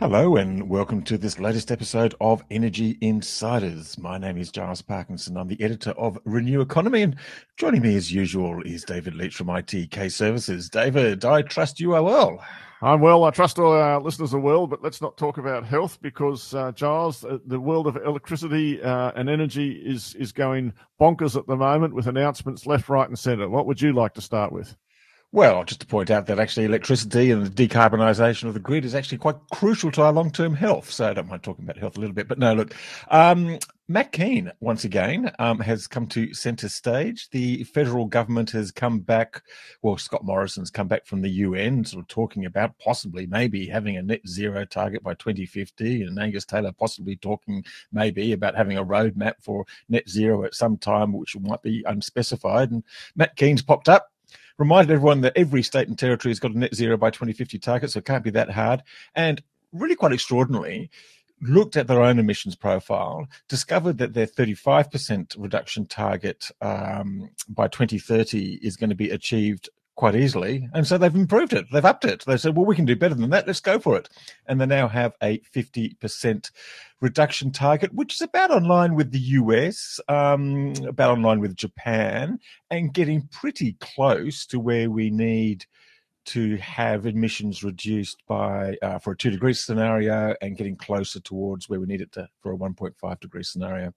Hello, and welcome to this latest episode of Energy Insiders. My name is Giles Parkinson. I'm the editor of Renew Economy, and joining me as usual is David Leach from ITK Services. David, I trust you are well. I'm well. I trust all our listeners are well, but let's not talk about health because, uh, Giles, uh, the world of electricity uh, and energy is is going bonkers at the moment with announcements left, right, and centre. What would you like to start with? Well, just to point out that actually electricity and the decarbonisation of the grid is actually quite crucial to our long-term health. So I don't mind talking about health a little bit, but no, look, um, Matt Kean once again um, has come to centre stage. The federal government has come back. Well, Scott Morrison's come back from the UN, sort of talking about possibly maybe having a net zero target by 2050, and Angus Taylor possibly talking maybe about having a roadmap for net zero at some time, which might be unspecified. And Matt Kean's popped up reminded everyone that every state and territory has got a net zero by 2050 target, so it can't be that hard. And really quite extraordinarily, looked at their own emissions profile, discovered that their 35% reduction target um, by 2030 is going to be achieved quite easily. And so they've improved it. They've upped it. They said, well, we can do better than that. Let's go for it. And they now have a 50% reduction target, which is about on line with the US, um, about on line with Japan, and getting pretty close to where we need to have emissions reduced by uh, for a two degree scenario and getting closer towards where we need it to for a 1.5 degree scenario.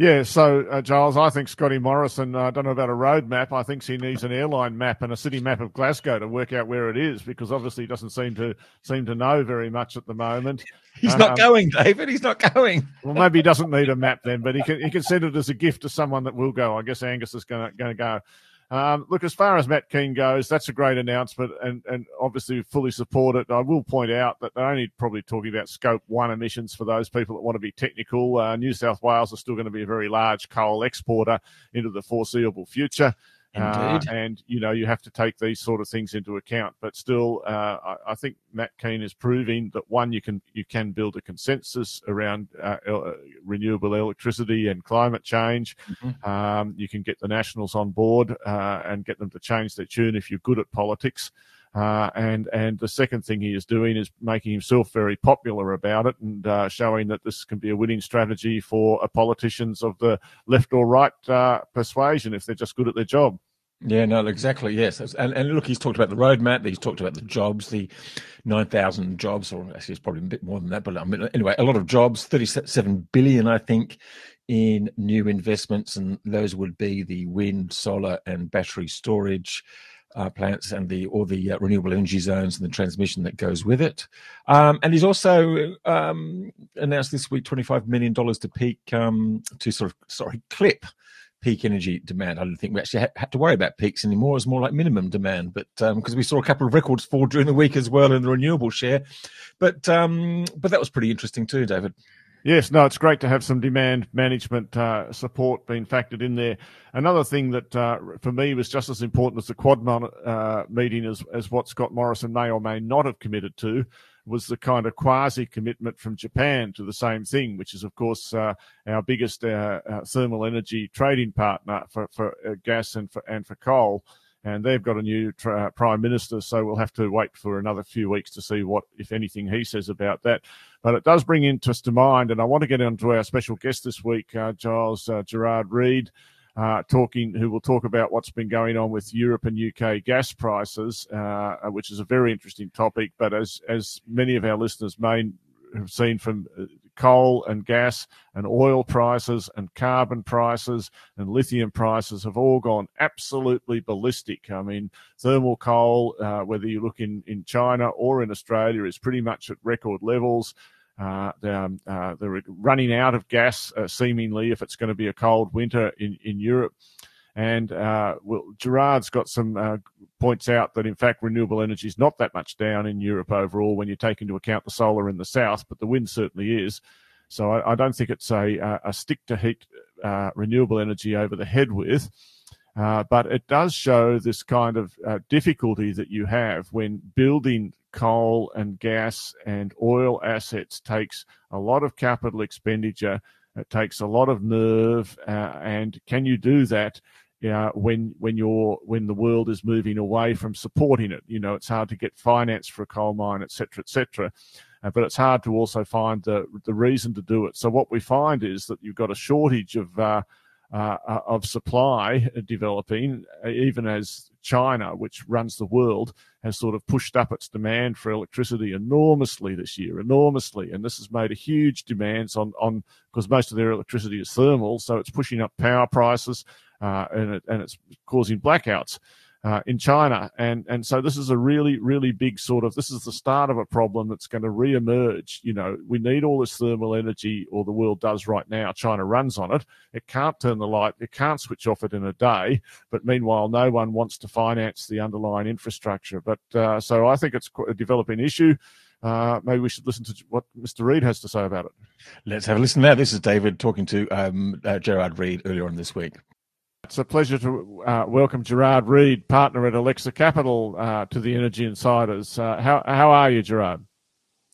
Yeah, so uh, Giles, I think Scotty Morrison. I uh, don't know about a road map. I think he needs an airline map and a city map of Glasgow to work out where it is, because obviously he doesn't seem to seem to know very much at the moment. He's um, not going, David. He's not going. well, maybe he doesn't need a map then, but he can he can send it as a gift to someone that will go. I guess Angus is going to going to go. Um, look, as far as Matt Kean goes, that's a great announcement and, and obviously fully support it. I will point out that they're only probably talking about scope one emissions for those people that want to be technical. Uh, New South Wales is still going to be a very large coal exporter into the foreseeable future. Uh, and you know you have to take these sort of things into account. But still, uh, I, I, think Matt Kean is proving that one you can you can build a consensus around uh, uh renewable electricity and climate change. Mm-hmm. Um, you can get the nationals on board uh, and get them to change their tune if you're good at politics. Uh, and and the second thing he is doing is making himself very popular about it and uh, showing that this can be a winning strategy for politicians of the left or right uh, persuasion if they're just good at their job. Yeah, no, exactly. Yes, and and look, he's talked about the roadmap. He's talked about the jobs, the nine thousand jobs, or actually it's probably a bit more than that. But I mean, anyway, a lot of jobs, thirty-seven billion, I think, in new investments, and those would be the wind, solar, and battery storage uh, plants and the all the uh, renewable energy zones and the transmission that goes with it. Um, and he's also um, announced this week twenty five million dollars to peak um, to sort of sorry clip peak energy demand. I don't think we actually had to worry about peaks anymore. It's more like minimum demand, but because um, we saw a couple of records fall during the week as well in the renewable share. But um, but that was pretty interesting too, David. Yes, no, it's great to have some demand management uh, support being factored in there. Another thing that uh, for me was just as important as the Quad uh, meeting as, as what Scott Morrison may or may not have committed to was the kind of quasi commitment from Japan to the same thing, which is, of course, uh, our biggest uh, uh, thermal energy trading partner for, for gas and for, and for coal and they've got a new tra- prime minister, so we'll have to wait for another few weeks to see what, if anything, he says about that. But it does bring interest to mind, and I want to get into our special guest this week, uh, Giles uh, Gerard Reid. Uh, talking, who will talk about what's been going on with Europe and UK gas prices, uh, which is a very interesting topic. But as as many of our listeners may have seen from uh, coal and gas and oil prices and carbon prices and lithium prices have all gone absolutely ballistic. I mean, thermal coal, uh, whether you look in, in China or in Australia, is pretty much at record levels. Uh, they're, um, uh, they're, running out of gas, uh, seemingly, if it's going to be a cold winter in, in Europe. And uh, well, Gerard's got some uh, points out that in fact renewable energy is not that much down in Europe overall when you take into account the solar in the south, but the wind certainly is. So I, I don't think it's a, a stick to heat uh, renewable energy over the head with. Uh, but it does show this kind of uh, difficulty that you have when building coal and gas and oil assets takes a lot of capital expenditure. It takes a lot of nerve, uh, and can you do that uh, when when you're when the world is moving away from supporting it? You know, it's hard to get finance for a coal mine, etc., etc. Uh, but it's hard to also find the the reason to do it. So what we find is that you've got a shortage of uh, uh, uh, of supply developing, uh, even as China, which runs the world, has sort of pushed up its demand for electricity enormously this year, enormously, and this has made a huge demands on on because most of their electricity is thermal, so it's pushing up power prices, uh, and it, and it's causing blackouts uh, in China. And, and so this is a really, really big sort of, this is the start of a problem that's going to re-emerge. You know, we need all this thermal energy or the world does right now. China runs on it. It can't turn the light. It can't switch off it in a day. But meanwhile, no one wants to finance the underlying infrastructure. But, uh, so I think it's a developing issue. Uh, maybe we should listen to what Mr. Reid has to say about it. Let's have a listen now. This is David talking to um, uh, Gerard Reid earlier on this week. It's a pleasure to uh, welcome Gerard Reid, partner at Alexa Capital, uh, to the Energy Insiders. Uh, how how are you, Gerard?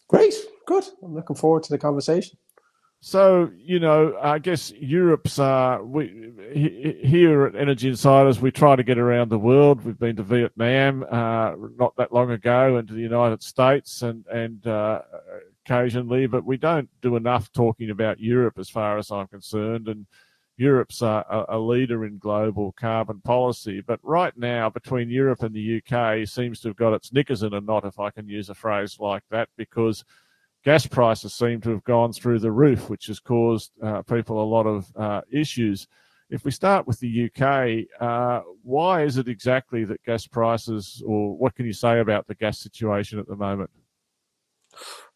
Great, good. I'm looking forward to the conversation. So you know, I guess Europe's uh, we here at Energy Insiders we try to get around the world. We've been to Vietnam uh, not that long ago, and to the United States, and and uh, occasionally, but we don't do enough talking about Europe as far as I'm concerned, and Europe's a, a, leader in global carbon policy, but right now, between Europe and the UK, seems to have got its knickers in a knot, if I can use a phrase like that, because gas prices seem to have gone through the roof, which has caused uh, people a lot of uh, issues. If we start with the UK, uh, why is it exactly that gas prices, or what can you say about the gas situation at the moment?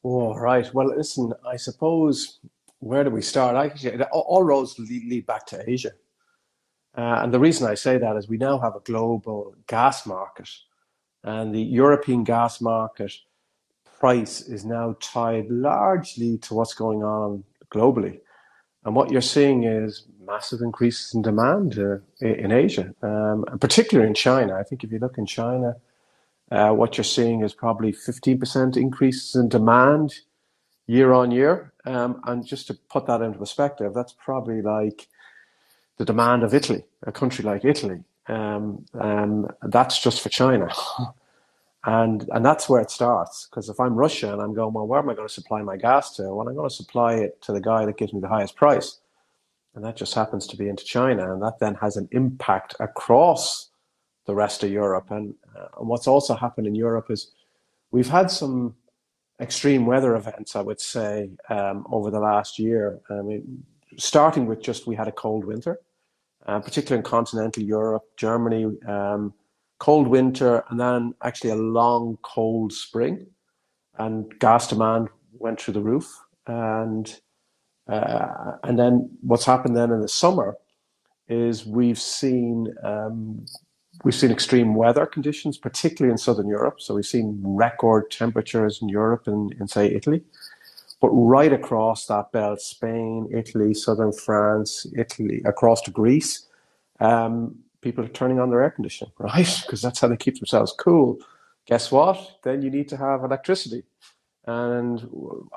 Oh, right. Well, listen, I suppose where do we start? All roads lead, lead back to Asia. Uh, and the reason I say that is we now have a global gas market, and the European gas market price is now tied largely to what's going on globally. And what you're seeing is massive increases in demand uh, in Asia, um, and particularly in China. I think if you look in China, uh, what you're seeing is probably 15% increases in demand year on year. Um, and just to put that into perspective, that's probably like the demand of Italy, a country like Italy. Um, um, that's just for China. and and that's where it starts. Because if I'm Russia and I'm going, well, where am I going to supply my gas to? Well, I'm going to supply it to the guy that gives me the highest price. And that just happens to be into China. And that then has an impact across the rest of Europe. And, uh, and what's also happened in Europe is we've had some extreme weather events, I would say, um, over the last year. I mean, starting with just we had a cold winter, uh, particularly in continental Europe, Germany, um, cold winter, and then actually a long cold spring, and gas demand went through the roof. And uh, and then what's happened then in the summer is we've seen um, We've seen extreme weather conditions, particularly in southern Europe. So we've seen record temperatures in Europe and in, say, Italy. But right across that belt, Spain, Italy, southern France, Italy, across to Greece, um, people are turning on their air conditioning, right? Because that's how they keep themselves cool. Guess what? Then you need to have electricity. And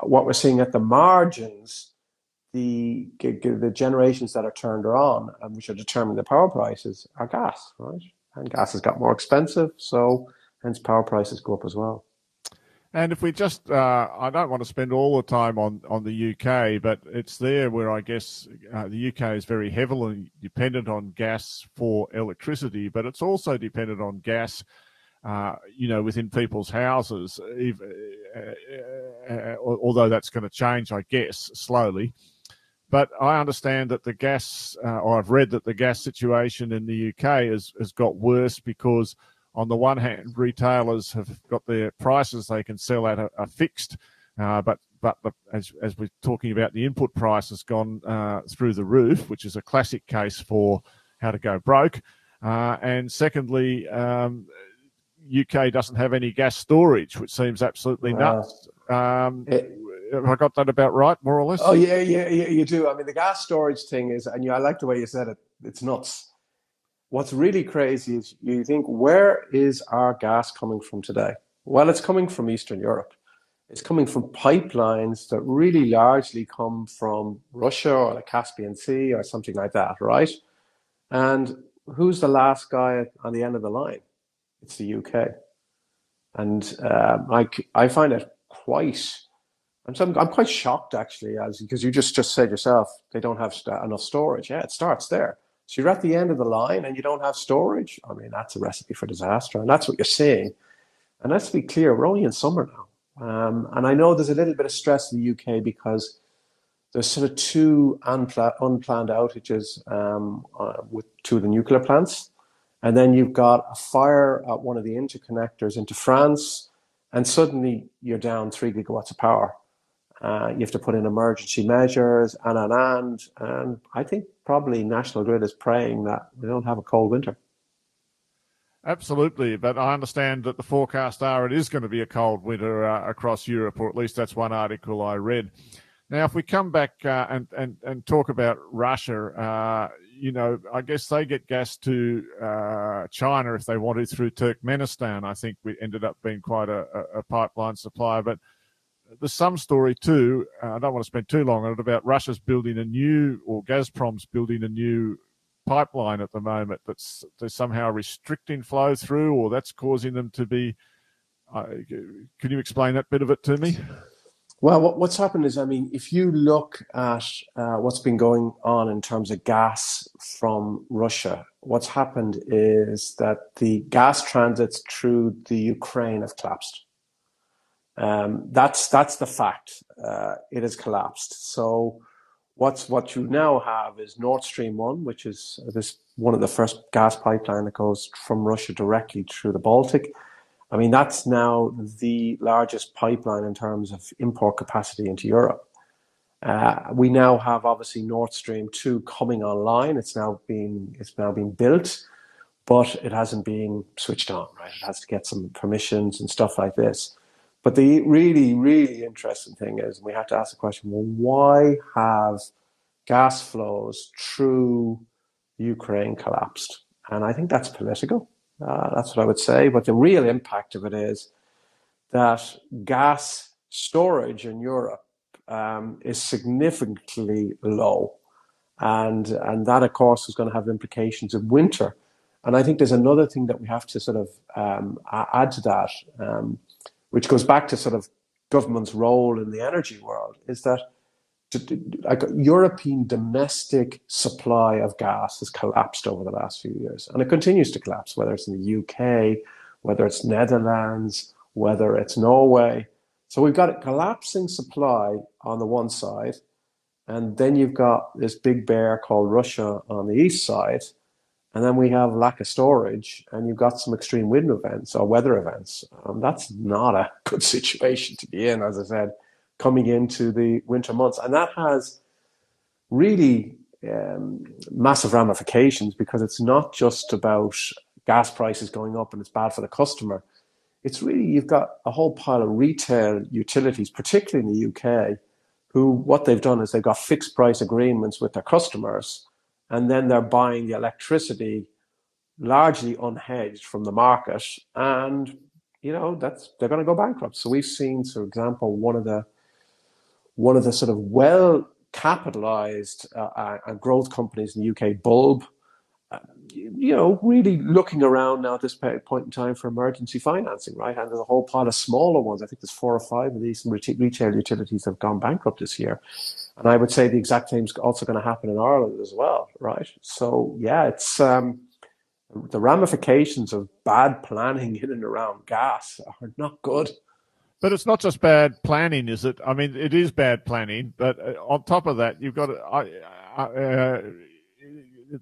what we're seeing at the margins, the the generations that are turned on and which are determining the power prices are gas, right? And gas has got more expensive, so hence power prices go up as well. And if we just, uh, I don't want to spend all the time on, on the UK, but it's there where I guess uh, the UK is very heavily dependent on gas for electricity, but it's also dependent on gas, uh, you know, within people's houses, if, uh, uh, uh, although that's going to change, I guess, slowly. But I understand that the gas, uh, or I've read that the gas situation in the UK has, has got worse because, on the one hand, retailers have got their prices they can sell at are, are fixed, uh, but but the, as as we're talking about, the input price has gone uh, through the roof, which is a classic case for how to go broke. Uh, and secondly, um, UK doesn't have any gas storage, which seems absolutely nuts. Um, it, have I got that about right, more or less? Oh yeah, yeah, yeah, you do. I mean, the gas storage thing is, and you, I like the way you said it. It's nuts. What's really crazy is you think, where is our gas coming from today? Well, it's coming from Eastern Europe. It's coming from pipelines that really largely come from Russia or the Caspian Sea or something like that, right? And who's the last guy on the end of the line? It's the UK. And um, I, I find it quite, I'm, I'm quite shocked actually, as because you just, just said yourself, they don't have st- enough storage. Yeah, it starts there. So you're at the end of the line and you don't have storage. I mean, that's a recipe for disaster. And that's what you're seeing. And let's be clear, we're only in summer now. Um, and I know there's a little bit of stress in the UK because there's sort of two unpla- unplanned outages um, uh, with two of the nuclear plants. And then you've got a fire at one of the interconnectors into France, and suddenly you're down three gigawatts of power. Uh, you have to put in emergency measures and and and. And I think probably National Grid is praying that we don't have a cold winter. Absolutely, but I understand that the forecasts are it is going to be a cold winter uh, across Europe, or at least that's one article I read. Now, if we come back uh, and, and and talk about Russia, uh, you know, I guess they get gas to uh, China if they want to through Turkmenistan. I think we ended up being quite a, a pipeline supplier, but there's some story too. Uh, I don't want to spend too long on it about Russia's building a new, or Gazprom's building a new pipeline at the moment that's they're somehow restricting flow through, or that's causing them to be. Uh, can you explain that bit of it to me? Well, what, what's happened is, I mean, if you look at uh, what's been going on in terms of gas from Russia, what's happened is that the gas transits through the Ukraine have collapsed. Um, that's that's the fact. Uh, it has collapsed. So what's what you now have is Nord Stream one, which is this one of the first gas pipeline that goes from Russia directly through the Baltic. I mean, that's now the largest pipeline in terms of import capacity into Europe. Uh, we now have obviously Nord Stream two coming online. It's now being it's now being built, but it hasn't been switched on. Right, it has to get some permissions and stuff like this. But the really, really interesting thing is, we have to ask the question: Well, why have gas flows through Ukraine collapsed? And I think that's political. Uh, that's what I would say. But the real impact of it is that gas storage in Europe um, is significantly low, and and that of course is going to have implications in winter. And I think there's another thing that we have to sort of um, add to that. Um, which goes back to sort of government's role in the energy world, is that like European domestic supply of gas has collapsed over the last few years, and it continues to collapse. Whether it's in the UK, whether it's Netherlands, whether it's Norway, so we've got a collapsing supply on the one side, and then you've got this big bear called Russia on the east side, and then we have lack of storage, and you've got some extreme wind events or weather events. Um, that's not a good situation to be in, as I said, coming into the winter months. And that has really um, massive ramifications because it's not just about gas prices going up and it's bad for the customer. It's really, you've got a whole pile of retail utilities, particularly in the UK, who what they've done is they've got fixed price agreements with their customers and then they're buying the electricity largely unhedged from the market. And you know that's they're going to go bankrupt. So we've seen for example one of the one of the sort of well capitalized uh, uh, growth companies in the UK Bulb uh, you know really looking around now at this point in time for emergency financing right? And there's a whole pile of smaller ones. I think there's four or five of these retail utilities have gone bankrupt this year and I would say the exact same is also going to happen in Ireland as well, right? So yeah, it's um, the ramifications of bad planning in and around gas are not good. But it's not just bad planning, is it? I mean, it is bad planning, but uh, on top of that, you've got uh,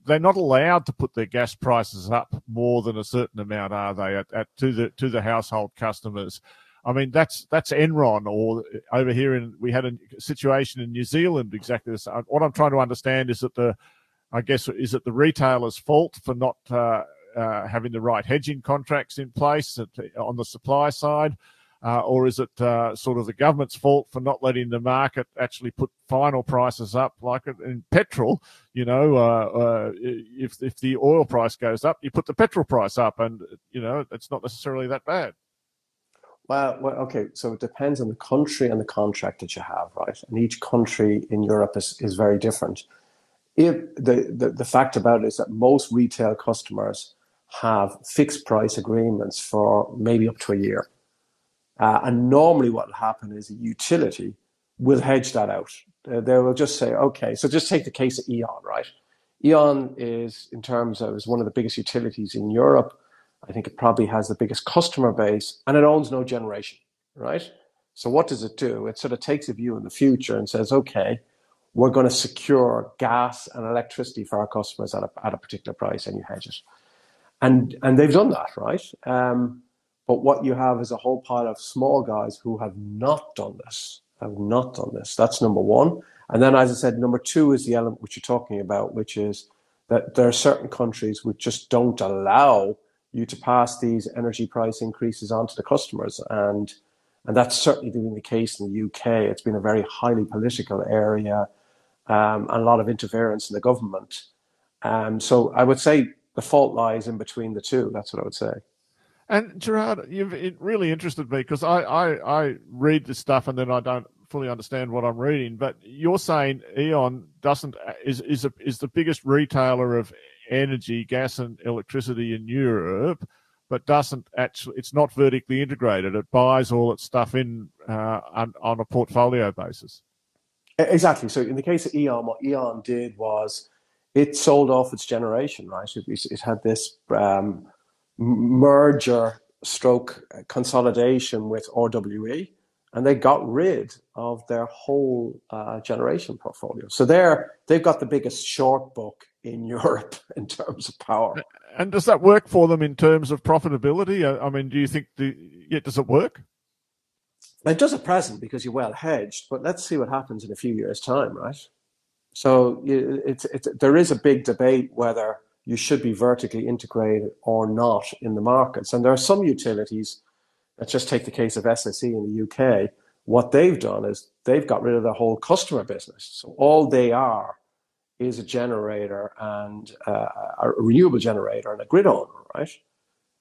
they're not allowed to put their gas prices up more than a certain amount, are they? At, at to the to the household customers. I mean, that's that's Enron, or over here in we had a situation in New Zealand exactly the same. What I'm trying to understand is that the, I guess, is it the retailer's fault for not uh, uh, having the right hedging contracts in place at, on the supply side? Uh, or is it uh, sort of the government's fault for not letting the market actually put final prices up, like in petrol? You know, uh, uh, if if the oil price goes up, you put the petrol price up, and you know it's not necessarily that bad. Well, well, okay. So it depends on the country and the contract that you have, right? And each country in Europe is, is very different. If the, the, the fact about it is that most retail customers have fixed price agreements for maybe up to a year. Uh, and normally what will happen is a utility will hedge that out. Uh, they will just say, okay, so just take the case of E.ON, right? E.ON is, in terms of, is one of the biggest utilities in Europe. I think it probably has the biggest customer base and it owns no generation, right? So what does it do? It sort of takes a view in the future and says, okay, we're going to secure gas and electricity for our customers at a, at a particular price and you hedge it. And, and they've done that, right? Um, but what you have is a whole pile of small guys who have not done this, have not done this. That's number one. And then, as I said, number two is the element which you're talking about, which is that there are certain countries which just don't allow you to pass these energy price increases on to the customers. And, and that's certainly been the case in the UK. It's been a very highly political area um, and a lot of interference in the government. Um, so I would say the fault lies in between the two. That's what I would say. And Gerard, you've it really interested me because I, I, I read this stuff and then I don't fully understand what I'm reading. But you're saying E.ON doesn't is is a, is the biggest retailer of energy, gas, and electricity in Europe, but doesn't actually. It's not vertically integrated. It buys all its stuff in uh, on, on a portfolio basis. Exactly. So in the case of E.ON, what E.ON did was it sold off its generation. Right. It, it had this. Um, merger stroke consolidation with RWE, and they got rid of their whole uh, generation portfolio. So they're they've got the biggest short book in Europe in terms of power. And does that work for them in terms of profitability? I mean, do you think the yeah, does it work? It does at present because you're well hedged, but let's see what happens in a few years' time, right? So it's, it's there is a big debate whether you should be vertically integrated or not in the markets. And there are some utilities, let's just take the case of SSE in the UK. What they've done is they've got rid of their whole customer business. So all they are is a generator and uh, a renewable generator and a grid owner, right?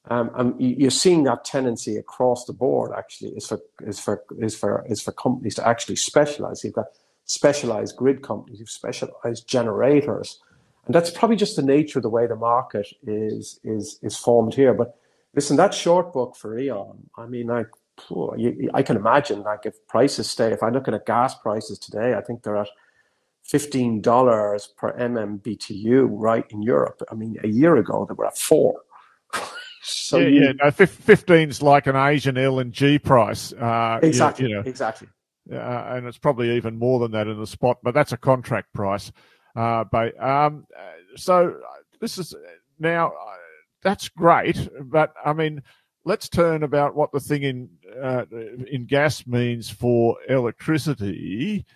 Um, and you're seeing that tendency across the board. Actually, is for is for is for is for companies to actually specialize. You've got specialized grid companies, you've specialized generators, and that's probably just the nature of the way the market is is is formed here. But listen, that short book for E.ON, I mean, like I can imagine, like if prices stay, if I look at gas prices today, I think they're at fifteen dollars per MMBTU, right in Europe. I mean, a year ago they were at four. so yeah, you, yeah, no, fifteen's like an Asian LNG price. Uh, exactly, you know, exactly. Uh, and it's probably even more than that in the spot, but that's a contract price. Uh, but um, so this is now uh, that's great, but I mean, let's turn about what the thing in uh, in gas means for electricity,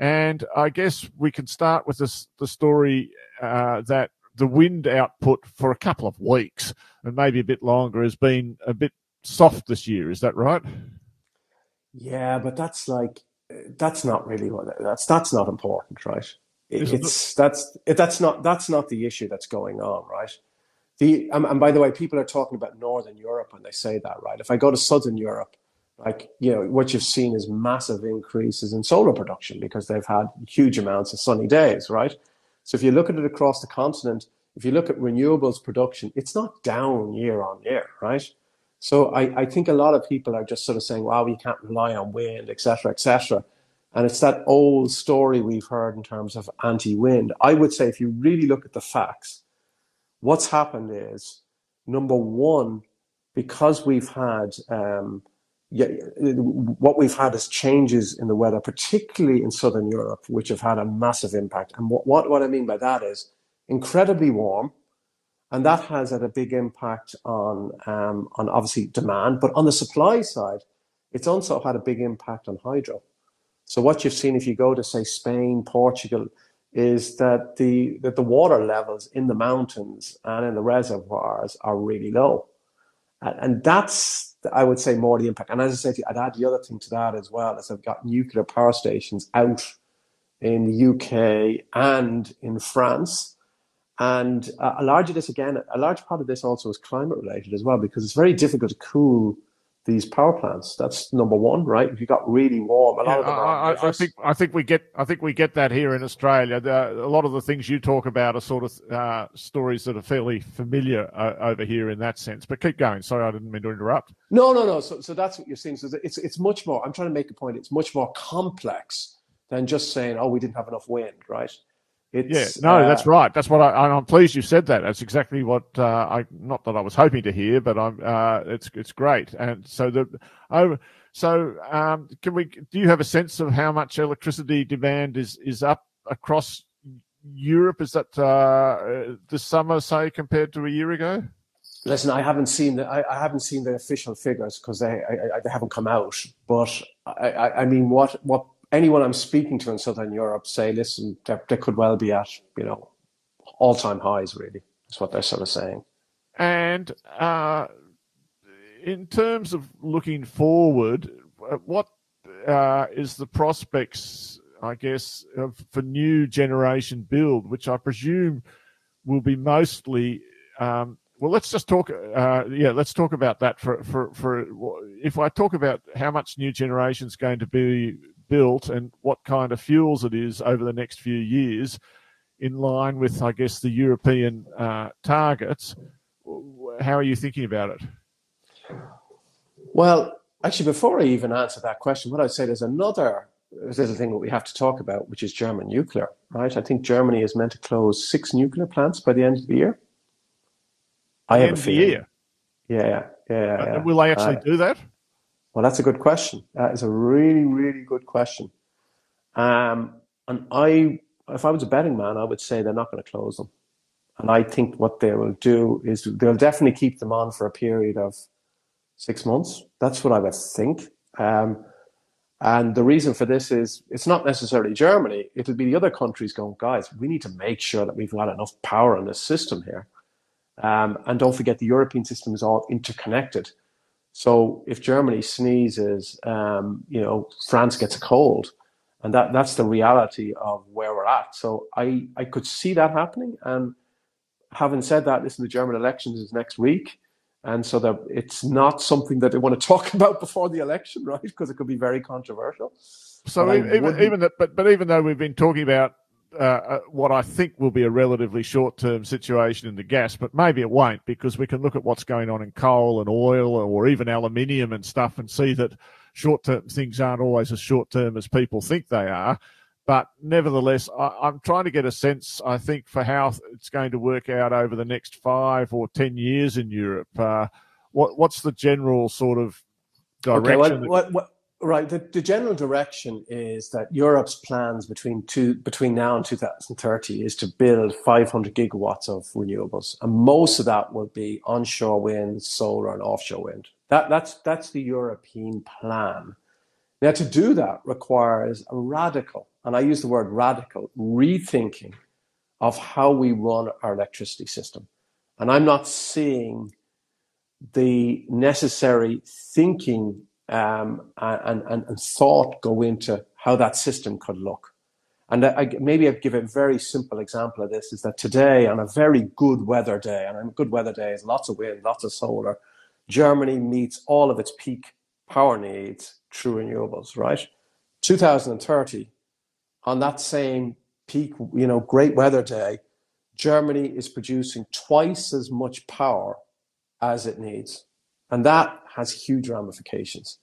and I guess we can start with this the story uh, that the wind output for a couple of weeks and maybe a bit longer has been a bit soft this year. Is that right? Yeah, but that's like that's not really what that's that's not important, right? it's that's that's not that's not the issue that's going on, right? The and, and by the way, people are talking about Northern Europe when they say that, right? If I go to Southern Europe, like you know, what you've seen is massive increases in solar production because they've had huge amounts of sunny days, right? So if you look at it across the continent, if you look at renewables production, it's not down year on year, right? So I, I think a lot of people are just sort of saying, "Wow, we can't rely on wind, etc., etc." And it's that old story we've heard in terms of anti wind. I would say, if you really look at the facts, what's happened is number one, because we've had um, yeah, what we've had is changes in the weather, particularly in southern Europe, which have had a massive impact. And what, what, what I mean by that is incredibly warm, and that has had a big impact on um, on obviously demand, but on the supply side, it's also had a big impact on hydro. So what you've seen if you go to say Spain, Portugal, is that the that the water levels in the mountains and in the reservoirs are really low. And that's, I would say, more the impact. And as I said, I'd add the other thing to that as well, is I've got nuclear power stations out in the UK and in France. And uh, a large of this, again, a large part of this also is climate related as well, because it's very difficult to cool these power plants. That's number one, right? If you got really warm, a lot yeah, of them I, I, think I think we get I think we get that here in Australia. The, a lot of the things you talk about are sort of uh, stories that are fairly familiar uh, over here in that sense. But keep going. Sorry, I didn't mean to interrupt. No, no, no. So, so that's what you're saying. So it's it's much more. I'm trying to make a point. It's much more complex than just saying, "Oh, we didn't have enough wind," right? It's, yeah, no, uh, that's right. That's what I, am pleased you said that. That's exactly what uh, I not that I was hoping to hear, but I'm. Uh, it's it's great. And so the oh, so um, can we? Do you have a sense of how much electricity demand is is up across Europe? Is that uh, this summer, say, compared to a year ago? Listen, I haven't seen the I, I haven't seen the official figures because they I, I, they haven't come out. But I, I mean, what what anyone I'm speaking to in Southern Europe say, listen, they could well be at, you know, all time highs, really, is what they're sort of saying. And uh, in terms of looking forward, uh, what uh, is the prospects, I guess, of, for new generation build, which I presume will be mostly. Um, well, let's just talk. Uh, yeah, let's talk about that for, for for if I talk about how much new generation is going to be built and what kind of fuels it is over the next few years, in line with, I guess, the European uh, targets. How are you thinking about it? Well, actually, before I even answer that question, what I'd say there's another little thing that we have to talk about, which is German nuclear, right? I think Germany is meant to close six nuclear plants by the end of the year. I have a feeling. Yeah, yeah, yeah, yeah. Will they actually uh, do that? Well, that's a good question. That is a really, really good question. Um, and I, if I was a betting man, I would say they're not going to close them. And I think what they will do is they'll definitely keep them on for a period of six months. That's what I would think. Um, and the reason for this is it's not necessarily Germany. It'll be the other countries going, guys, we need to make sure that we've got enough power in this system here. Um, and don't forget the European system is all interconnected. So if Germany sneezes, um, you know, France gets a cold, and that that's the reality of where we're at. So I I could see that happening. And having said that, listen, the German elections is next week, and so that it's not something that they want to talk about before the election, right? Because it could be very controversial. So even even that, but but even though we've been talking about uh, uh, what I think will be a relatively short term situation in the gas, but maybe it won't because we can look at what's going on in coal and oil or even aluminium and stuff and see that short term things aren't always as short term as people think they are. But nevertheless, I, am trying to get a sense, I think, for how it's going to work out over the next five or 10 years in Europe. Uh, what, what's the general sort of direction? Okay, what, what, Right. The, the general direction is that Europe's plans between two between now and 2030 is to build 500 gigawatts of renewables, and most of that will be onshore wind, solar, and offshore wind. That that's that's the European plan. Now, to do that requires a radical, and I use the word radical, rethinking of how we run our electricity system. And I'm not seeing the necessary thinking um, and, and, and thought go into how that system could look. And I, maybe I'd give a very simple example of this is that today, on a very good weather day, and a good weather day is lots of wind, lots of solar, Germany meets all of its peak power needs through renewables, right? 2030, on that same peak, you know, great weather day, Germany is producing twice as much power as it needs. And that has huge ramifications.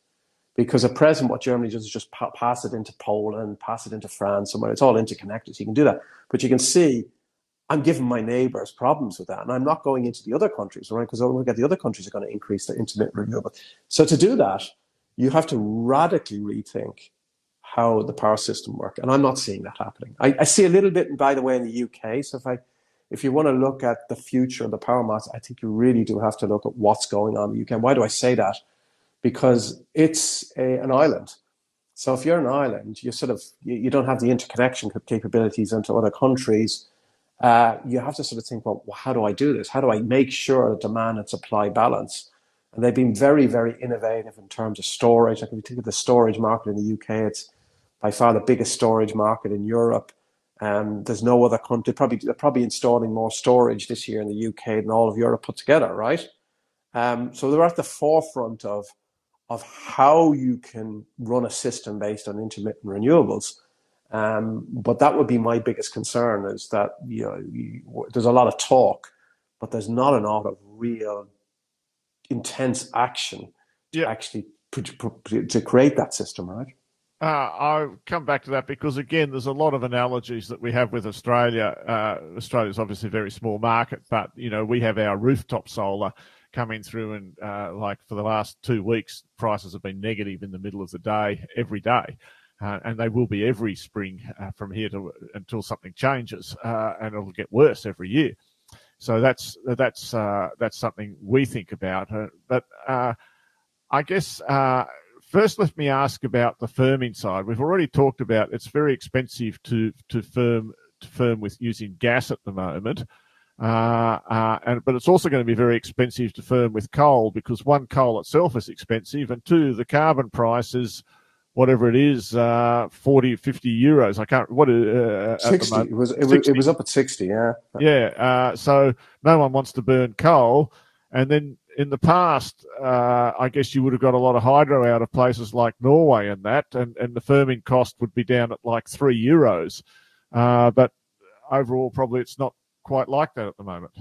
Because at present, what Germany does is just pa- pass it into Poland, pass it into France, somewhere. It's all interconnected. So you can do that. But you can see, I'm giving my neighbors problems with that. And I'm not going into the other countries, right? Because look at the other countries are going to increase their intermittent renewable. So to do that, you have to radically rethink how the power system work. And I'm not seeing that happening. I, I see a little bit, by the way, in the UK. So if I if you want to look at the future of the power market, I think you really do have to look at what's going on in the UK. Why do I say that? Because it's a, an island. So if you're an island, you sort of you, you, don't have the interconnection capabilities into other countries. Uh, you have to sort of think, well, how do I do this? How do I make sure the demand and supply balance? And they've been very, very innovative in terms of storage. Like if you think of the storage market in the UK, it's by far the biggest storage market in Europe. Um, there's no other country. Probably they're probably installing more storage this year in the UK than all of Europe put together, right? Um, so they're at the forefront of of how you can run a system based on intermittent renewables. Um, but that would be my biggest concern is that you know you, there's a lot of talk, but there's not a lot of real intense action yeah. to actually to create that system, right? Uh, I'll come back to that because again, there's a lot of analogies that we have with Australia. Uh, Australia's obviously a very small market, but you know we have our rooftop solar coming through, and uh, like for the last two weeks, prices have been negative in the middle of the day every day, uh, and they will be every spring uh, from here to until something changes, uh, and it'll get worse every year. So that's that's that's something we think about, but I guess First, let me ask about the firming side. We've already talked about it's very expensive to to firm to firm with using gas at the moment. Uh, uh, and but it's also going to be very expensive to firm with coal because one, coal itself is expensive, and two, the carbon price is whatever it is, uh, 40, 50 euros. I can't, what, uh, 60. It was, it, 60. Was, it was up at 60, yeah. Yeah. Uh, so no one wants to burn coal. And then in the past, uh, I guess you would have got a lot of hydro out of places like Norway and that, and, and the firming cost would be down at like three euros. Uh, but overall, probably it's not quite like that at the moment.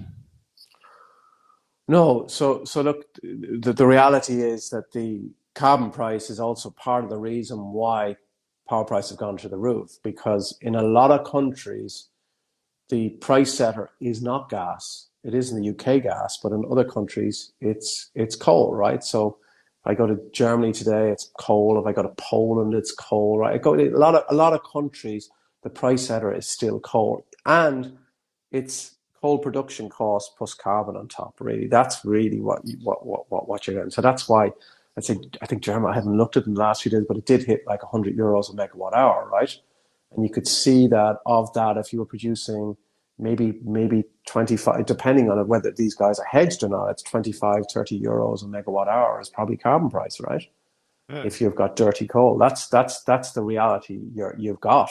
No, so so look, the, the reality is that the carbon price is also part of the reason why power prices have gone through the roof because in a lot of countries, the price setter is not gas it is in the UK gas, but in other countries it's it's coal, right? So I go to Germany today, it's coal. If I go to Poland, it's coal, right? I go a lot of a lot of countries, the price setter is still coal, and it's coal production cost plus carbon on top. Really, that's really what you, what what what what you're getting. So that's why I say I think Germany. I haven't looked at it in the last few days, but it did hit like 100 euros a megawatt hour, right? And you could see that of that if you were producing maybe maybe 25 depending on whether these guys are hedged or not it's 25 30 euros a megawatt hour is probably carbon price right yeah. if you've got dirty coal that's that's that's the reality you're, you've got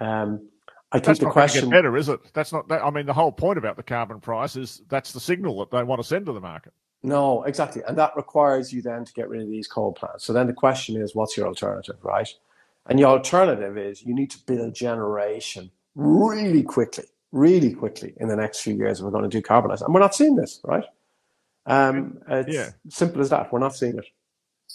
um, I think that's the question better, is it? That's not. That, I mean, the whole point about the carbon price is that's the signal that they want to send to the market. No, exactly, and that requires you then to get rid of these coal plants. So then the question is, what's your alternative, right? And your alternative is you need to build generation really quickly really quickly in the next few years we're going to decarbonize. And we're not seeing this, right? Um, it's yeah. simple as that. We're not seeing it.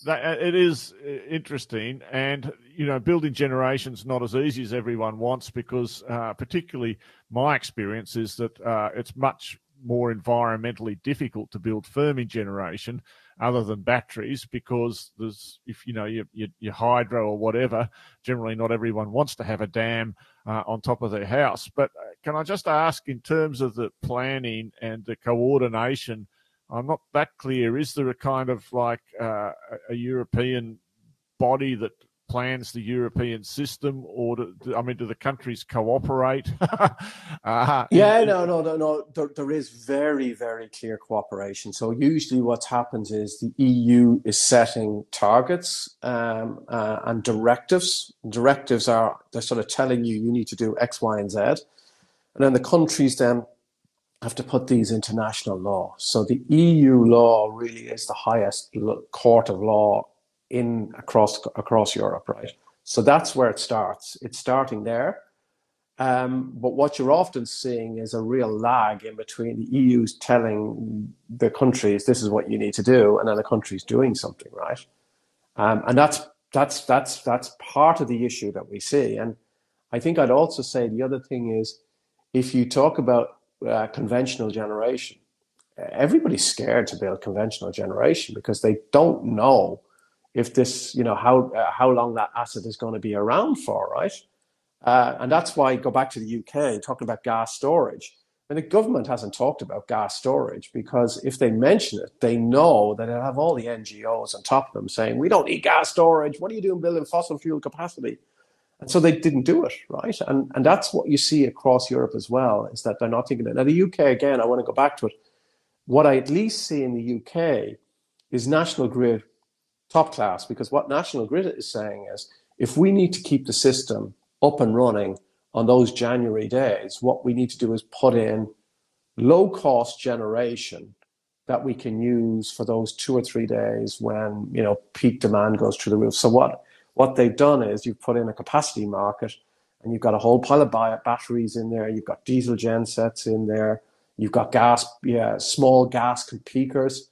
That, uh, it is uh, interesting, and you know, building generations not as easy as everyone wants because, uh, particularly, my experience is that uh, it's much more environmentally difficult to build firming generation other than batteries because there's if you know your hydro or whatever generally not everyone wants to have a dam uh, on top of their house but uh, can i just ask in terms of the planning and the coordination i'm not that clear is there a kind of like uh, a european body that plans the European system, or do, I mean, do the countries cooperate? uh, yeah, no, no, no, no. There, there is very, very clear cooperation. So usually, what happens is the EU is setting targets um, uh, and directives. Directives are they're sort of telling you you need to do X, Y, and Z, and then the countries then have to put these into national law. So the EU law really is the highest court of law in across across Europe, right? So that's where it starts. It's starting there. Um, but what you're often seeing is a real lag in between the EU's telling the countries this is what you need to do, and then the countries doing something, right? Um, and that's that's that's that's part of the issue that we see. And I think I'd also say the other thing is if you talk about uh, conventional generation, everybody's scared to build conventional generation because they don't know if this, you know, how uh, how long that asset is going to be around for, right? Uh, and that's why go back to the UK talking about gas storage. And the government hasn't talked about gas storage because if they mention it, they know that they'll have all the NGOs on top of them saying, "We don't need gas storage. What are you doing building fossil fuel capacity?" And so they didn't do it, right? And and that's what you see across Europe as well is that they're not thinking it. Now the UK again, I want to go back to it. What I at least see in the UK is National Grid top class because what National Grid is saying is if we need to keep the system up and running on those January days, what we need to do is put in low cost generation that we can use for those two or three days when you know peak demand goes through the roof. So what what they've done is you've put in a capacity market and you've got a whole pile of batteries in there. You've got diesel gen sets in there. You've got gas, yeah, small gas peakers.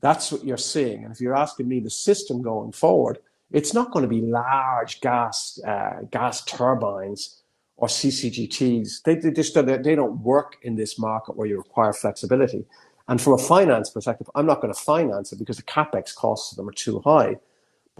That's what you're seeing. And if you're asking me the system going forward, it's not going to be large gas uh, gas turbines or CCGTs. They, they just they don't work in this market where you require flexibility. And from a finance perspective, I'm not going to finance it because the capex costs of them are too high.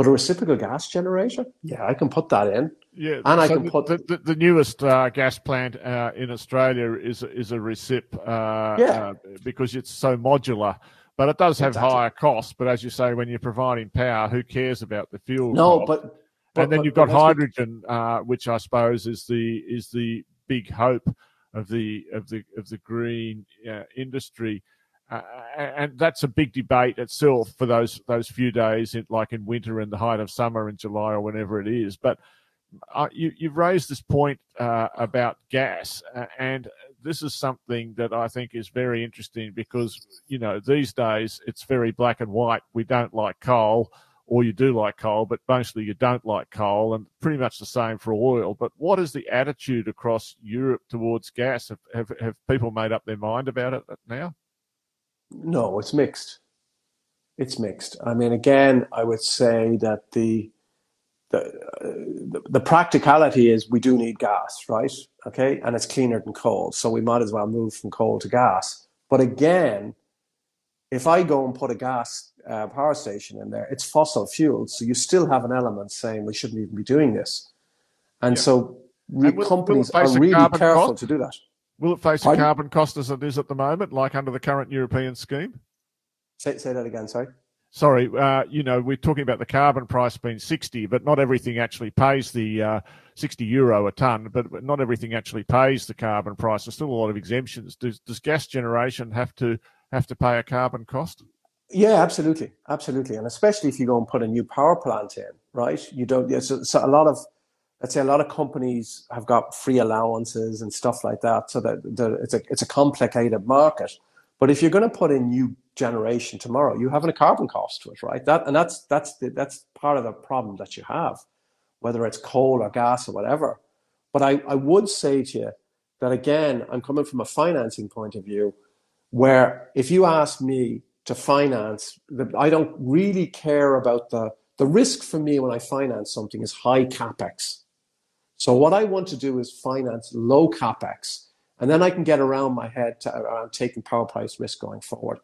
But a reciprocal gas generator, yeah, I can put that in. Yeah, and I can the, put the, the, the newest uh, gas plant uh, in Australia is is a recip. Uh, yeah. Uh, because it's so modular. But it does have exactly. higher costs. But as you say, when you're providing power, who cares about the fuel? No, cost? but, but and then but, you've got hydrogen, uh, which I suppose is the is the big hope of the of the of the green uh, industry. Uh, and that's a big debate itself for those those few days, in, like in winter and the height of summer in July or whenever it is. But uh, you, have raised this point uh, about gas, uh, and this is something that I think is very interesting because you know these days it's very black and white. We don't like coal, or you do like coal, but mostly you don't like coal, and pretty much the same for oil. But what is the attitude across Europe towards gas? Have have, have people made up their mind about it now? No, it's mixed. It's mixed. I mean, again, I would say that the the, uh, the practicality is we do need gas, right? Okay, and it's cleaner than coal, so we might as well move from coal to gas. But again, if I go and put a gas uh, power station in there, it's fossil fuel, so you still have an element saying we shouldn't even be doing this. And yeah. so and companies are really careful cost? to do that. Will it face a carbon cost as it is at the moment, like under the current European scheme? Say, say that again, sorry. Sorry, uh, you know, we're talking about the carbon price being 60, but not everything actually pays the uh, 60 euro a tonne, but not everything actually pays the carbon price. There's still a lot of exemptions. Does, does gas generation have to have to pay a carbon cost? Yeah, absolutely, absolutely, and especially if you go and put a new power plant in, right? You don't. So, so a lot of let's say a lot of companies have got free allowances and stuff like that, so that it's a it's a complicated market. But if you're going to put in new generation tomorrow, you have a carbon cost to it, right? That and that's that's the, that's part of the problem that you have, whether it's coal or gas or whatever. But I, I would say to you that again, I'm coming from a financing point of view, where if you ask me to finance, I don't really care about the the risk for me when I finance something is high capex. So what I want to do is finance low capex, and then I can get around my head to, around taking power price risk going forward.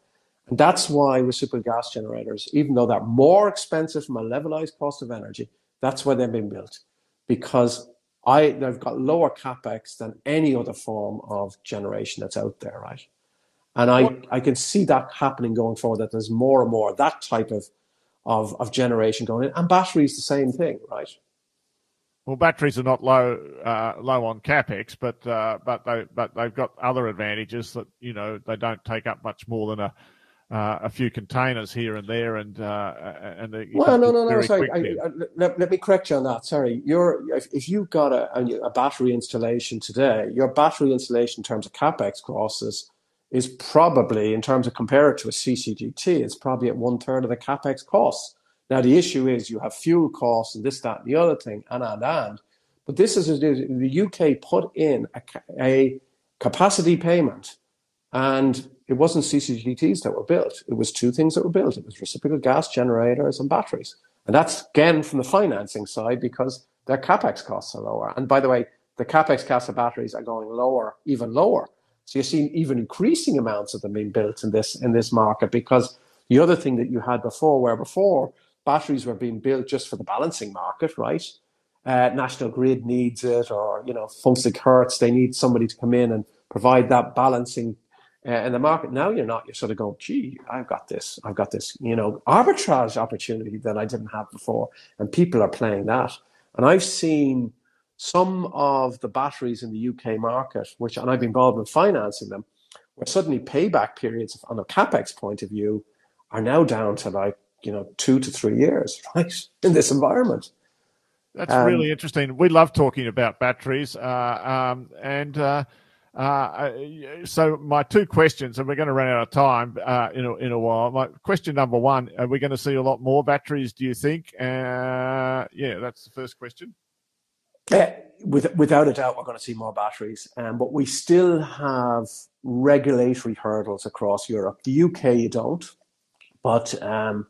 And that's why reciprocal gas generators, even though they're more expensive from a levelized cost of energy, that's why they've been built, because I they've got lower capex than any other form of generation that's out there, right? And I, I can see that happening going forward. That there's more and more that type of of, of generation going in, and batteries the same thing, right? Well, batteries are not low uh, low on capex, but uh, but they but they've got other advantages that you know they don't take up much more than a uh, a few containers here and there, and uh, and they, well, no, no, no. Sorry, I, I, let, let, me correct you on that. Sorry, your if, if you've got a, a, battery installation today, your battery installation in terms of capex costs is probably in terms of compare it to a CCGT, it's probably at one third of the capex costs. Now, the issue is you have fuel costs and this, that, and the other thing, and, and, and. But this is the UK put in a, a capacity payment, and it wasn't CCGTs that were built. It was two things that were built. It was reciprocal gas generators and batteries. And that's again from the financing side because their capex costs are lower. And by the way, the capex costs of batteries are going lower, even lower. So you're seeing even increasing amounts of them being built in this in this market because the other thing that you had before, where before batteries were being built just for the balancing market, right? Uh, National Grid needs it, or you know, 50Hertz, they need somebody to come in and provide that balancing uh, in the market. Now you're not. You're sort of going, gee, I've got this, I've got this, you know, arbitrage opportunity that I didn't have before, and people are playing that. And I've seen some of the batteries in the UK market, which, and I've been involved in financing them, where suddenly payback periods on a capex point of view are now down to like you know two to three years, right, in this environment. That's um, really interesting. We love talking about batteries, uh, um, and uh, uh, so my two questions, and we're going to run out of time uh, in a, in a while. My question number one: Are we going to see a lot more batteries? Do you think? Uh, yeah, that's the first question. Yeah, with, without a doubt, we're going to see more batteries, um, but we still have regulatory hurdles across Europe. The UK, you don't, but um,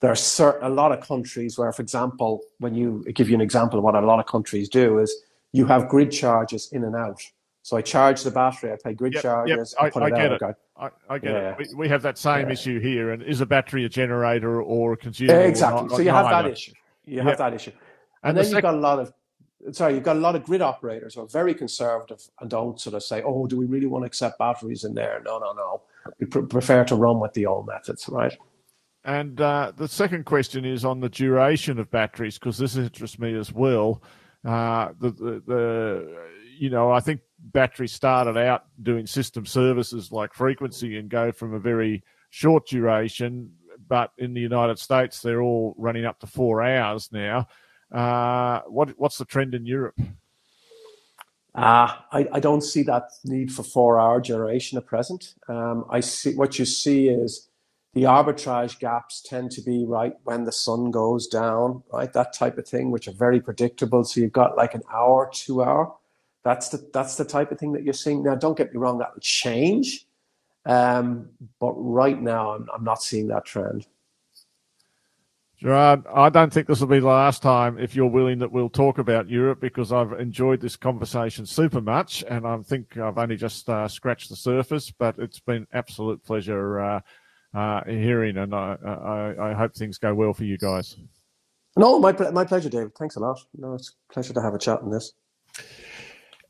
there are certain, a lot of countries where, for example, when you give you an example of what a lot of countries do is you have grid charges in and out. So I charge the battery, I pay grid yep, charges, yep. I, I, get it. I, I, get yeah. it. We, we, have that same yeah. issue here. And is a battery a generator or a consumer? Exactly. Not, so you have that issue. You yep. have that issue. And, and then the you've sec- got a lot of sorry, you've got a lot of grid operators who are very conservative and don't sort of say, "Oh, do we really want to accept batteries in there?" No, no, no. We pr- prefer to run with the old methods, right? And uh, the second question is on the duration of batteries, because this interests me as well. Uh, the, the, the, you know, I think batteries started out doing system services like frequency and go from a very short duration, but in the United States, they're all running up to four hours now. Uh, what what's the trend in Europe? Uh, I, I don't see that need for four hour duration at present. Um, I see what you see is the arbitrage gaps tend to be right when the sun goes down, right? That type of thing, which are very predictable. So you've got like an hour, two hour. That's the that's the type of thing that you're seeing now. Don't get me wrong, that will change, um, but right now I'm, I'm not seeing that trend. Gerard, I don't think this will be the last time, if you're willing, that we'll talk about Europe because I've enjoyed this conversation super much, and I think I've only just uh, scratched the surface. But it's been absolute pleasure uh, uh, hearing, and I, I, I, hope things go well for you guys. No, my my pleasure, David. Thanks a lot. No, it's a pleasure to have a chat on this.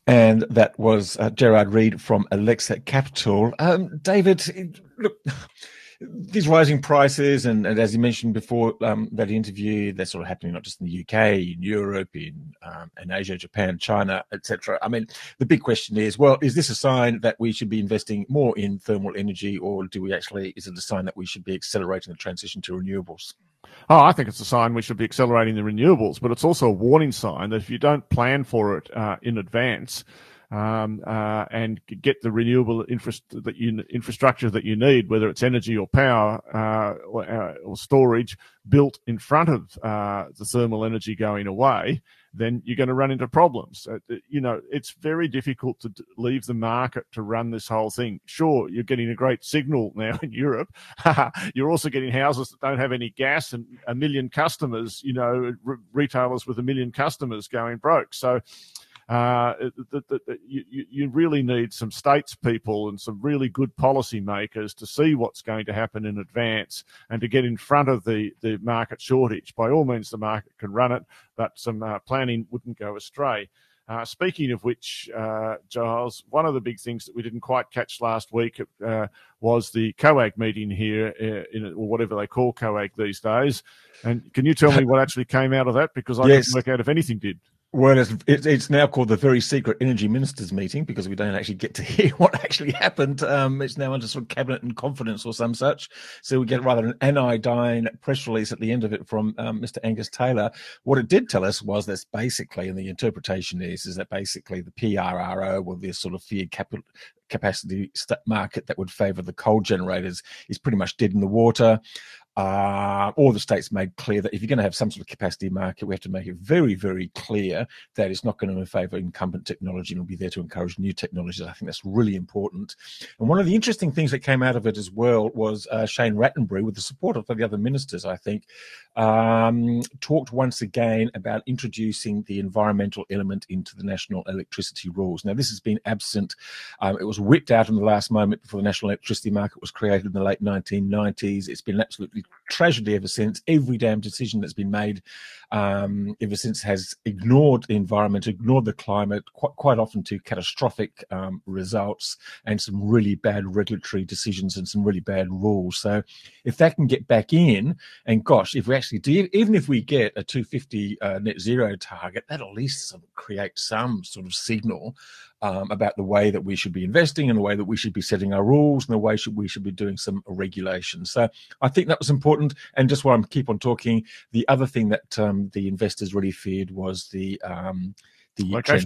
And that was uh, Gerard Reid from Alexa Capital. Um, David, look these rising prices, and, and, as you mentioned before um, that interview, they're sort of happening not just in the UK, in Europe, in um, in Asia, Japan, China, etc. I mean, the big question is, well, is this a sign that we should be investing more in thermal energy, or do we actually? Is it a sign that we should be accelerating the transition to renewables? Oh, I think it's a sign we should be accelerating the renewables, but it's also a warning sign that if you don't plan for it uh, in advance, um, uh, and get the renewable infra- that you, infrastructure that you need, whether it's energy or power uh, or, uh, or, storage, built in front of uh, the thermal energy going away, then you're going to run into problems. Uh, you know, it's very difficult to leave the market to run this whole thing. Sure, you're getting a great signal now in Europe. you're also getting houses that don't have any gas and a million customers, you know, re- retailers with a million customers going broke. So, uh, that, that, that you, you really need some statespeople and some really good policymakers to see what's going to happen in advance and to get in front of the, the market shortage. By all means, the market can run it, but some uh, planning wouldn't go astray. Uh, speaking of which, uh, Giles, one of the big things that we didn't quite catch last week uh, was the COAG meeting here, uh, in, or whatever they call COAG these days. And can you tell me what actually came out of that? Because I yes. didn't work out if anything did. Well, it's, it's, now called the very secret energy ministers meeting because we don't actually get to hear what actually happened. Um, it's now under sort of cabinet and confidence or some such. So we get rather an anodyne press release at the end of it from um, Mr. Angus Taylor. What it did tell us was that basically, and the interpretation is, is that basically the PRRO or this sort of feared capital capacity market that would favour the coal generators is pretty much dead in the water. Uh, all the states made clear that if you're going to have some sort of capacity market, we have to make it very, very clear that it's not going to favour incumbent technology and will be there to encourage new technologies. I think that's really important. And one of the interesting things that came out of it as well was uh, Shane Rattenbury, with the support of the other ministers, I think, um, talked once again about introducing the environmental element into the national electricity rules. Now, this has been absent. Um, it was whipped out in the last moment before the national electricity market was created in the late 1990s. It's been absolutely tragedy ever since. Every damn decision that's been made um, ever since has ignored the environment, ignored the climate, quite, quite often to catastrophic um, results and some really bad regulatory decisions and some really bad rules. So if that can get back in, and gosh, if we actually do, even if we get a 250 uh, net zero target, that at least sort of create some sort of signal um, about the way that we should be investing and the way that we should be setting our rules and the way should we should be doing some regulation. So I think that was important. And just while I am keep on talking, the other thing that um, the investors really feared was the um, the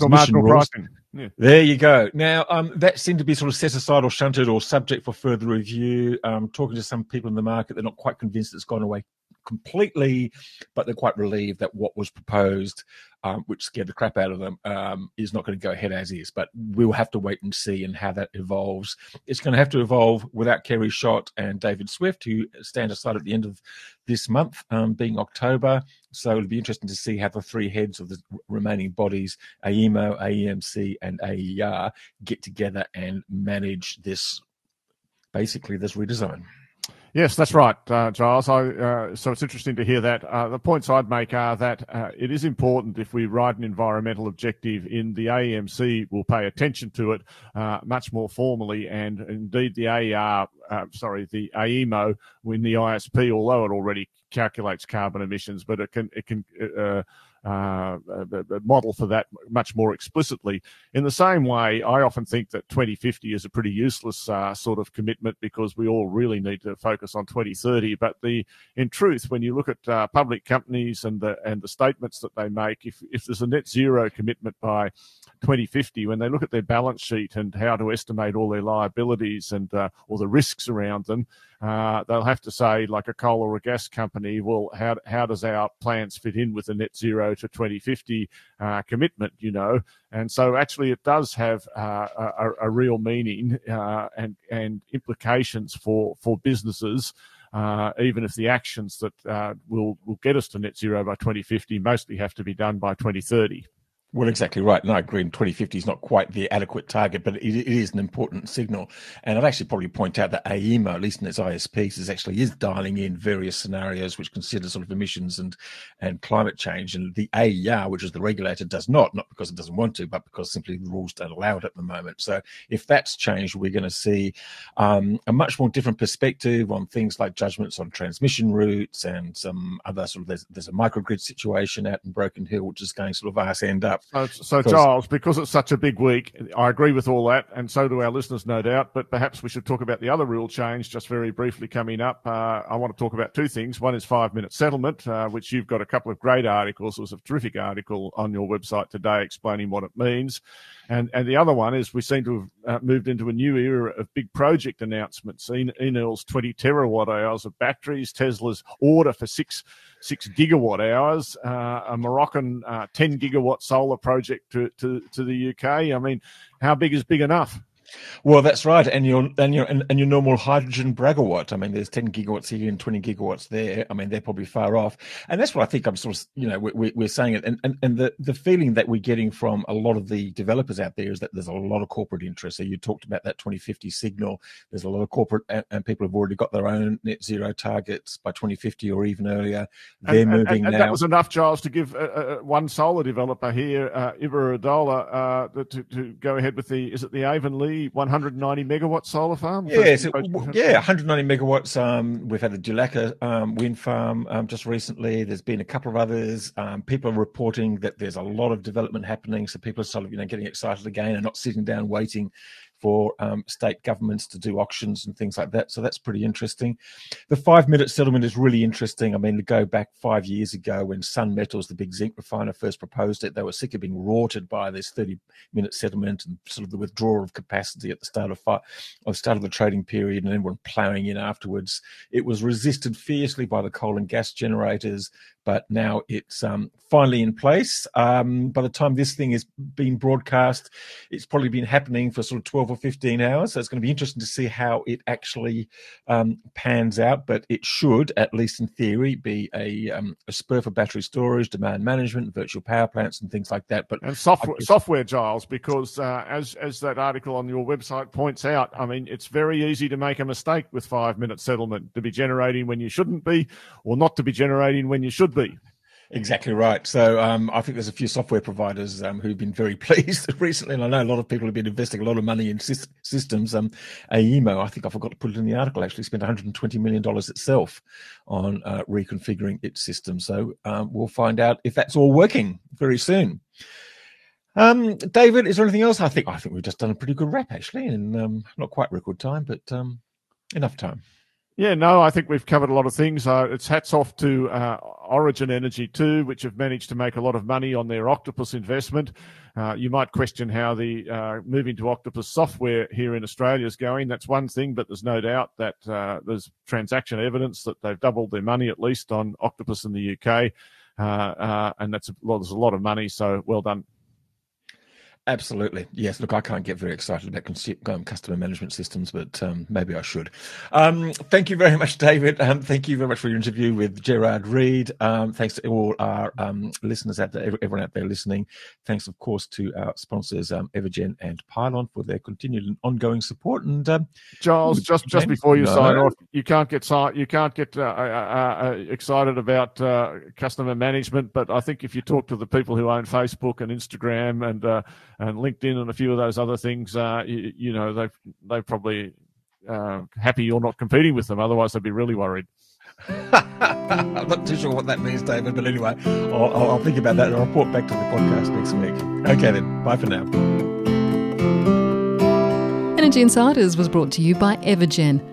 marginal rules. pricing. Yeah. There you go. Now, um, that seemed to be sort of set aside or shunted or subject for further review. Um, talking to some people in the market, they're not quite convinced it's gone away completely, but they're quite relieved that what was proposed, um, which scared the crap out of them, um, is not going to go ahead as is. But we'll have to wait and see and how that evolves. It's going to have to evolve without Kerry Schott and David Swift, who stand aside at the end of this month, um, being October. So it'll be interesting to see how the three heads of the remaining bodies, AEMO, AEMC, and AER, get together and manage this, basically, this redesign. Yes, that's right, uh, Giles. I, uh, so it's interesting to hear that. Uh, the points I'd make are that uh, it is important if we write an environmental objective in the AEMC, will pay attention to it uh, much more formally, and indeed the AER, uh, sorry, the AEMO in the ISP, although it already calculates carbon emissions, but it can it can uh, model for that much more explicitly. In the same way, I often think that 2050 is a pretty useless uh, sort of commitment because we all really need to focus on 2030. But the in truth, when you look at uh, public companies and the and the statements that they make, if if there's a net zero commitment by 2050, when they look at their balance sheet and how to estimate all their liabilities and uh, all the risks around them, uh, they'll have to say, like a coal or a gas company, well, how, how does our plants fit in with the net zero to 2050 uh, commitment, you know? And so actually it does have uh, a, a, real meaning uh, and, and implications for, for businesses. Uh, even if the actions that uh, will will get us to net zero by 2050 mostly have to be done by 2030. Well, exactly right. And I agree. In 2050 is not quite the adequate target, but it, it is an important signal. And I'd actually probably point out that AEMO, at least in its ISPs, is actually is dialing in various scenarios which consider sort of emissions and and climate change. And the AER, which is the regulator, does not, not because it doesn't want to, but because simply the rules don't allow it at the moment. So if that's changed, we're going to see um, a much more different perspective on things like judgments on transmission routes and some other sort of there's, there's a microgrid situation out in Broken Hill, which is going sort of arse end up. So, so Giles, because it's such a big week, I agree with all that, and so do our listeners, no doubt. But perhaps we should talk about the other rule change just very briefly coming up. Uh, I want to talk about two things. One is five minute settlement, uh, which you've got a couple of great articles. It was a terrific article on your website today explaining what it means. And, and the other one is we seem to have uh, moved into a new era of big project announcements. Enel's 20 terawatt hours of batteries, Tesla's order for six six gigawatt hours, uh, a Moroccan uh, 10 gigawatt solar project to, to, to the UK. I mean, how big is big enough? Well, that's right, and your and your and, and your normal hydrogen bragawatt. I mean, there's 10 gigawatts here and 20 gigawatts there. I mean, they're probably far off, and that's what I think. I'm sort of, you know, we're, we're saying it, and, and and the the feeling that we're getting from a lot of the developers out there is that there's a lot of corporate interest. So you talked about that 2050 signal. There's a lot of corporate, and, and people have already got their own net zero targets by 2050 or even earlier. They're and, moving and, now. That was enough, Giles, to give uh, uh, one solar developer here, uh, Iberdrola, uh, to to go ahead with the is it the Avonlie 190 190 megawatt solar farm? Yeah, so, yeah, 190 megawatts. Um, we've had the Dulacca um, wind farm um, just recently. There's been a couple of others. Um, people are reporting that there's a lot of development happening, so people are sort of you know getting excited again and not sitting down waiting for um, state governments to do auctions and things like that. So that's pretty interesting. The five minute settlement is really interesting. I mean, to go back five years ago when Sun Metals, the big zinc refiner, first proposed it, they were sick of being rorted by this 30 minute settlement and sort of the withdrawal of capacity at the start of, fi- of start of the trading period and everyone ploughing in afterwards. It was resisted fiercely by the coal and gas generators but now it's um, finally in place. Um, by the time this thing is being broadcast, it's probably been happening for sort of 12 or 15 hours. So it's going to be interesting to see how it actually um, pans out. But it should, at least in theory, be a, um, a spur for battery storage, demand management, virtual power plants, and things like that. But and software, guess- software, Giles, because uh, as as that article on your website points out, I mean, it's very easy to make a mistake with five minute settlement to be generating when you shouldn't be, or not to be generating when you should be. Exactly right. So um, I think there's a few software providers um, who've been very pleased recently, and I know a lot of people have been investing a lot of money in sy- systems. Um, AEMO, I think I forgot to put it in the article, actually spent 120 million dollars itself on uh, reconfiguring its system. So um, we'll find out if that's all working very soon. Um, David, is there anything else? I think I think we've just done a pretty good wrap actually, and um, not quite record time, but enough time. Yeah, no, I think we've covered a lot of things. Uh, it's hats off to uh, Origin Energy too, which have managed to make a lot of money on their Octopus investment. Uh, you might question how the uh, moving to Octopus software here in Australia is going. That's one thing, but there's no doubt that uh, there's transaction evidence that they've doubled their money at least on Octopus in the UK, uh, and that's a lot. There's a lot of money, so well done. Absolutely. Yes. Look, I can't get very excited about um, customer management systems, but um, maybe I should. Um, thank you very much, David. Um, thank you very much for your interview with Gerard Reid. Um, thanks to all our um, listeners out there, everyone out there listening. Thanks, of course, to our sponsors, Evergen and Pylon, for their continued and ongoing support. And Giles, just just before you no. sign off, you can't get you can't get uh, uh, uh, uh, excited about uh, customer management, but I think if you talk to the people who own Facebook and Instagram and uh, and LinkedIn and a few of those other things, uh, you, you, know, they they probably uh, happy you're not competing with them. Otherwise, they'd be really worried. I'm not too sure what that means, David. But anyway, I'll, I'll think about that and I'll report back to the podcast next week. Okay, then. Bye for now. Energy Insiders was brought to you by Evergen